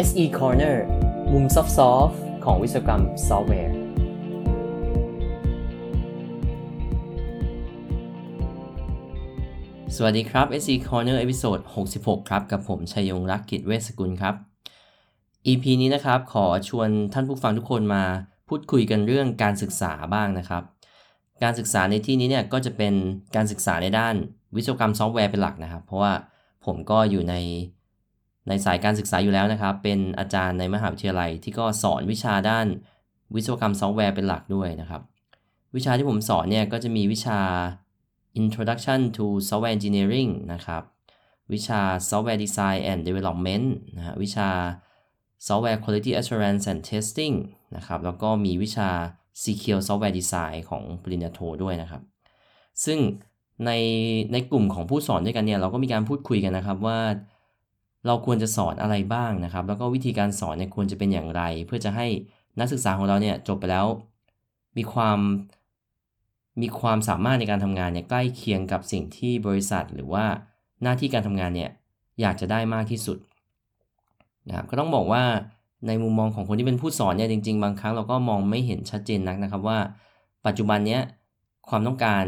SE Corner มุมซอฟต์ของวิศวกรรมซอฟต์แวร์ สวัสดีครับ SE Corner episode 66 ครับ กับผมชัยยงรักกิจเวสกุลครับ EP นี้นะครับ ขอชวนท่านผู้ฟังทุกคนมาพูดคุยกันเรื่องการศึกษาบ้างนะครับ การศึกษาในที่นี้เนี่ยก็จะเป็นการศึกษาในด้านวิศวกรรมซอฟต์แวร์เป็นหลักนะครับ เพราะว่าผมก็อยู่ใน ในสายการศึกษาอยู่แล้วนะครับ เป็นอาจารย์ในมหาวิทยาลัยที่ก็สอนวิชาด้านวิศวกรรมซอฟต์แวร์เป็นหลักด้วยนะครับ วิชาที่ผมสอนเนี่ยก็จะมีวิชา Introduction to Software Engineering นะครับ วิชา Software Design and Development นะฮะวิชา Software Quality Assurance and Testing นะครับ แล้วก็มีวิชา Secure Software Design ของปริญญาโทด้วยนะครับ ซึ่งในในกลุ่มของผู้สอนด้วยกันเนี่ยเราก็มีการพูดคุยกันนะครับว่า เราควรจะสอนอะไรบ้างนะครับ แล้วก็วิธีการสอนเนี่ยควรจะเป็นอย่างไร เพื่อจะให้นักศึกษาของเราเนี่ยจบไปแล้ว มีความมีความสามารถในการทำงานเนี่ยใกล้เคียงกับสิ่งที่บริษัทหรือว่าหน้าที่การทำงานเนี่ยอยากจะได้มากที่สุดนะครับก็ต้องบอกว่าในมุมมองของคนที่เป็นผู้สอนเนี่ยจริง ๆ บางครั้งเราก็มองไม่เห็นชัดเจนนักนะครับว่า ปัจจุบันเนี้ยความต้องการ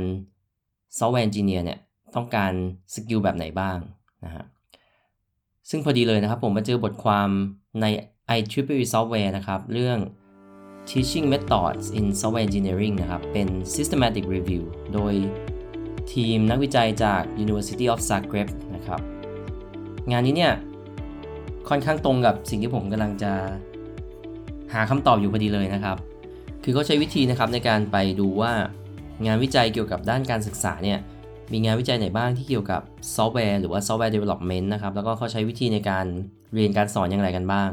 software engineer เนี่ยต้องการ skill แบบไหนบ้างนะฮะ ซึ่งพอดีเลยนะครับผมมาเจอบทความใน IEEE Software นะครับ เรื่อง Teaching Methods in Software Engineering นะครับ เป็น Systematic Review โดยทีมนักวิจัยจาก University of Zagreb นะครับ งานนี้เนี่ย ค่อนข้างตรงกับสิ่งที่ผมกำลังจะหาคำตอบอยู่พอดีเลยนะครับ คือเขาใช้วิธีนะครับในการไปดูว่างานวิจัยเกี่ยวกับด้านการศึกษาเนี่ย มีงานวิจัยไหนบ้างที่เกี่ยวกับซอฟต์แวร์หรือว่า software development นะครับ แล้วก็เขาใช้วิธีในการเรียนการสอนอย่างไรกันบ้าง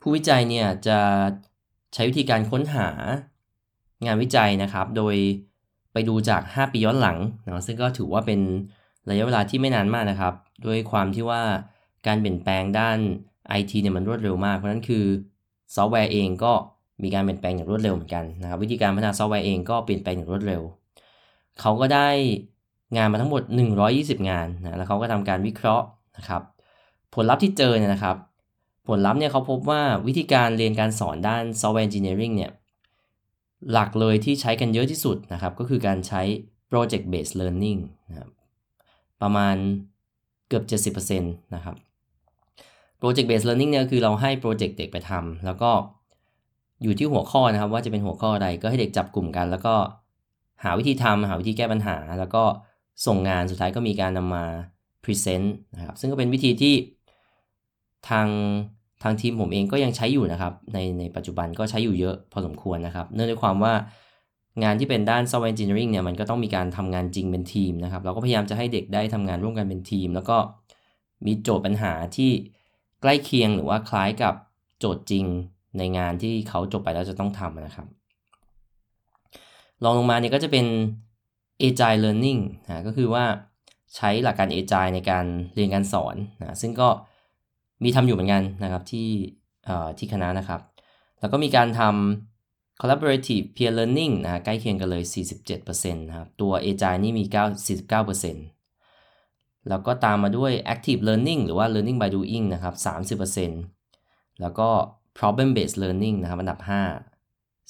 ผู้วิจัยเนี่ยจะใช้วิธีการค้นหางานวิจัยนะครับ โดยไปดูจาก 5 ปีย้อนหลังนะซึ่งก็ถือว่าเป็นระยะเวลาที่ไม่นานมากนะครับ ด้วยความที่ว่าการเปลี่ยนแปลงด้าน IT เนี่ยมันรวดเร็วมาก เพราะนั้นคือซอฟต์แวร์เองก็มีการเปลี่ยนแปลงอย่างรวดเร็วเหมือนกันนะครับ วิธีการพัฒนาซอฟต์แวร์เองก็เปลี่ยนแปลงอย่างรวดเร็ว เขาก็ได้งานมาทั้งหมด 120 งานนะแล้วเขาก็ทำการวิเคราะห์นะครับ ผลลัพธ์ที่เจอเนี่ยนะครับ ผลลัพธ์เนี่ยเขาพบว่าวิธีการเรียนการสอนด้าน Software Engineering เนี่ยหลักเลยที่ใช้กันเยอะที่สุดนะครับ ก็คือการใช้ Project Based Learning นะครับประมาณเกือบ 70%นะครับ Project Based Learning เนี่ยคือเราให้โปรเจกต์เด็กไปทำแล้วก็อยู่ที่หัวข้อนะครับ ว่าจะเป็นหัวข้อใดก็ให้เด็กจับกลุ่มกัน แล้วก็ หาวิธีทำหาวิธีแก้ปัญหา แล้วก็ส่งงานสุดท้ายก็มีการนำมา Present นะครับซึ่งก็เป็นวิธีที่ทางทางทีมผมเองก็ยังใช้อยู่นะครับ ในในปัจจุบันก็ใช้อยู่เยอะพอสมควรนะครับ เนื่องด้วยความว่างานที่เป็นด้าน software engineering เนี่ยมันก็ต้องมีการทำงานจริงเป็นทีมนะครับ เราก็พยายามจะให้เด็กได้ทำงานร่วมกันเป็นทีม แล้วก็มีโจทย์ปัญหาที่ใกล้เคียงหรือว่าคล้ายกับโจทย์จริงในงานที่เขาจบไปแล้วจะต้องทำนะครับ ลองลงมาเนี่ยก็จะเป็น agile learning นะก็คือว่าใช้หลักการ agile ในการเรียนการสอนนะซึ่งก็มีทำอยู่เหมือนกันนะครับที่ที่คณะนะครับ แล้วก็มีการทำ collaborative peer learning นะใกล้เคียงกันเลย 47%นะครับตัว agile นี่มี 9 49%แล้วก็ตามมาด้วย active learning หรือว่า learning by doing นะครับ 30%แล้วก็ problem based learning นะครับ อันดับ 5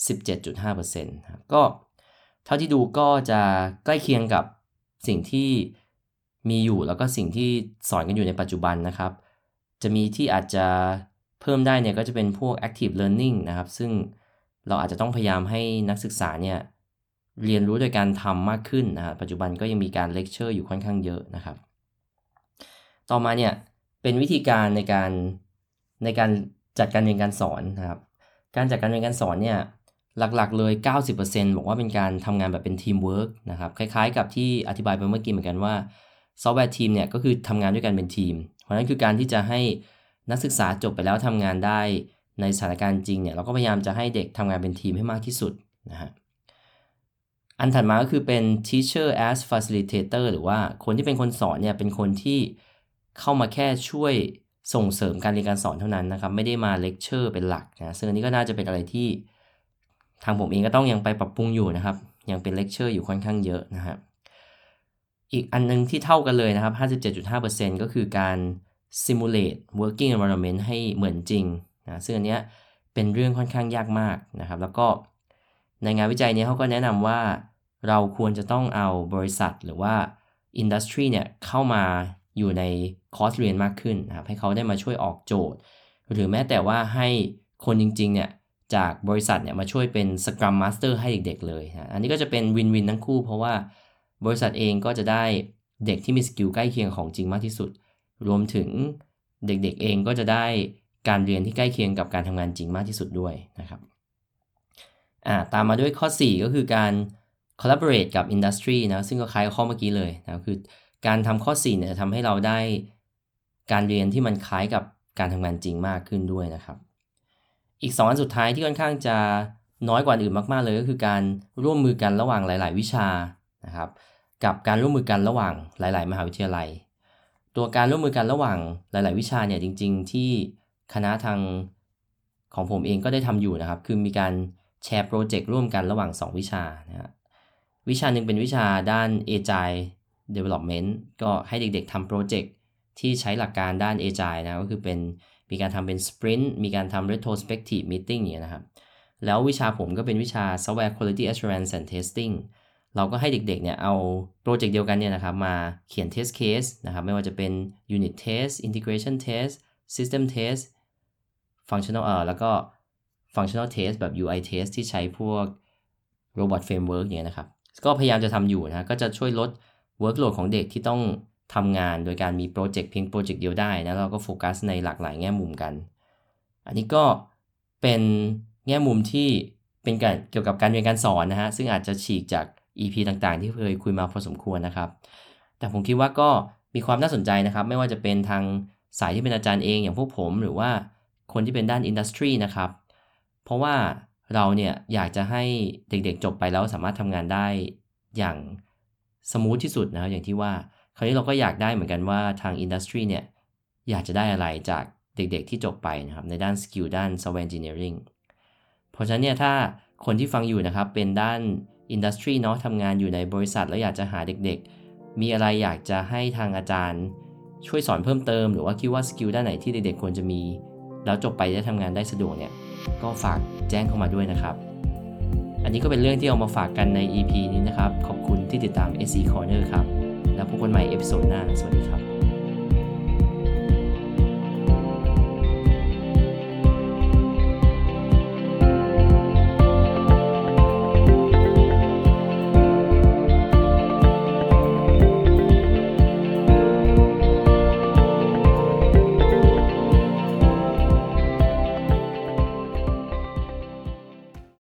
17.5%นะครับก็ เท่าที่ดูก็จะใกล้เคียงกับสิ่งที่มีอยู่แล้วก็สิ่งที่สอนกันอยู่ในปัจจุบันนะครับ จะมีที่อาจจะเพิ่มได้เนี่ยก็จะเป็นพวก active learning นะครับ ซึ่งเราอาจจะต้องพยายามให้นักศึกษาเนี่ยเรียนรู้โดยการทำมากขึ้นนะครับปัจจุบันก็ยังมีการเลคเชอร์อยู่ค่อนข้างเยอะนะครับ ต่อมาเนี่ยเป็นวิธีการในการในการจัดการเรียนการสอนนะครับ การจัดการเรียนการสอนเนี่ย หลักๆเลย 90%บอกว่าเป็นการทำงานแบบเป็นทีมเวิร์กนะครับ คล้ายๆ กับที่อธิบายไปเมื่อกี้เหมือนกันว่าsoftware team เนี่ยก็คือทำงานด้วยกันเป็นทีม เพราะนั้นคือการที่จะให้นักศึกษาจบไปแล้วทำงานได้ในสถานการณ์จริงเนี่ยเราก็พยายามจะให้เด็กทำงานเป็นทีมให้มากที่สุดนะฮะอันถัดมาก็คือเป็น teacher as facilitator หรือว่าคนที่เป็นคนสอนเนี่ยเป็นคนที่เข้ามาแค่ช่วยส่งเสริมการเรียนการสอนเท่านั้นนะครับ ไม่ได้มาเลคเชอร์เป็นหลักนะซึ่งอันนี้ก็น่าจะเป็นอะไรที่ ทางผมเองก็ต้องยังไปปรับปรุงอยู่นะครับ ยังเป็นเลคเชอร์อยู่ค่อนข้างเยอะนะครับอีกอันนึงที่เท่ากันเลยนะครับ 57.5%ก็คือการ simulate working environment ให้เหมือนจริงนะซึ่งอันเนี้ยเป็นเรื่องค่อนข้างยากมากนะครับ แล้วก็ในงานวิจัยนี้เขาก็แนะนำว่าเราควรจะต้องเอาบริษัทหรือว่า industry เนี่ยเข้ามาอยู่ในคอร์สเรียนมากขึ้นนะครับให้เขาได้มาช่วยออกโจทย์ หรือแม้แต่ว่าให้คนจริงๆเนี่ย จากบริษัทเนี่ยมาช่วยเป็น Scrum Master ให้เด็กๆเลยนะอันนี้ก็จะเป็นวินวินทั้งคู่ เพราะว่าบริษัทเองก็จะได้เด็กที่มีสกิลใกล้เคียงของจริงมากที่สุด รวมถึงเด็กๆเองก็จะได้การเรียนที่ใกล้เคียงกับการทำงานจริงมากที่สุดด้วยนะครับอ่าตามมาด้วยข้อ 4 ก็คือการ collaborate กับ industry นะซึ่งก็คล้ายกับข้อเมื่อกี้เลยนะคือการทำข้อ 4 เนี่ยทำให้เราได้การเรียนที่มันคล้ายกับการทำงานจริงมากขึ้นด้วยนะครับ อีก 2 อันสุดท้ายที่ค่อนข้างจะน้อยกว่าอื่นมาก ๆ เลยก็คือการร่วมมือกันระหว่างหลาย ๆ วิชานะครับกับการร่วมมือกันระหว่างหลาย ๆ มหาวิทยาลัย ตัวการร่วมมือกันระหว่างหลาย ๆ วิชาเนี่ยจริง ๆ ที่คณะทางของผมเองก็ได้ทำอยู่นะครับ คือมีการแชร์โปรเจกต์ร่วมกันระหว่าง 2 วิชานะฮะวิชาหนึ่งเป็นวิชาด้าน Agile Development ก็ให้เด็ก ๆทำโปรเจกต์ที่ใช้หลักการด้าน Agile นะก็คือเป็น มีการทำเป็น Sprint มีการทำ Retrospective Meeting อย่างนี้นะครับ แล้ววิชาผมก็เป็นวิชา Software Quality Assurance and Testing เราก็ให้เด็กๆเนี่ยเอาโปรเจกต์เดียวกันเนี่ยนะครับมาเขียน test case นะครับ ไม่ว่าจะเป็น unit test integration test system test functional เอ่อแล้วก็ functional test แบบ UI test ที่ใช้พวก robot framework เนี่ยนะครับ ก็พยายามจะทำอยู่นะ ก็จะช่วยลด workload ของเด็กที่ต้อง ทำงานโดยการมีโปรเจกต์เพียงโปรเจกต์เดียวได้นะเราก็โฟกัสในหลากหลายแง่มุมกัน อันนี้ก็เป็นแง่มุมที่เป็นการเกี่ยวกับการเรียนการสอนนะฮะซึ่งอาจจะฉีกจาก EP ต่างๆ ที่เคยคุยมาพอสมควรนะครับ แต่ผมคิดว่าก็มีความน่าสนใจนะครับ ไม่ว่าจะเป็นทางสายที่เป็นอาจารย์เองอย่างพวกผมหรือว่าคนที่เป็นด้าน industry นะครับ เพราะว่าเราเนี่ยอยากจะให้เด็กๆจบไปแล้วสามารถทำงานได้อย่าง smooth ที่สุดนะอย่างที่ว่า คราวนี้เราก็อยากได้เหมือนกันว่าทาง industry เนี่ยอยากจะได้อะไรจากเด็กๆที่จบไปนะครับในด้าน skill ด้าน software engineering เพราะฉะนั้นเนี่ยถ้าคนที่ฟังอยู่นะครับเป็นด้าน industry เนาะทำงานอยู่ในบริษัท แล้วอยากจะหาเด็กๆ มีอะไรอยากจะให้ทางอาจารย์ช่วยสอนเพิ่มเติม หรือว่าคิดว่า skill ด้านไหนที่เด็กๆควรจะมี แล้วจบไปได้ทำงานได้สะดวกเนี่ยก็ฝากแจ้งเข้ามาด้วยนะครับ อันนี้ก็เป็นเรื่องที่เอามาฝากกันใน EP นี้นะครับ ขอบคุณที่ติดตาม SE Corner ครับ แล้วพบกันใหม่เอพิโซดหน้า สวัสดีครับ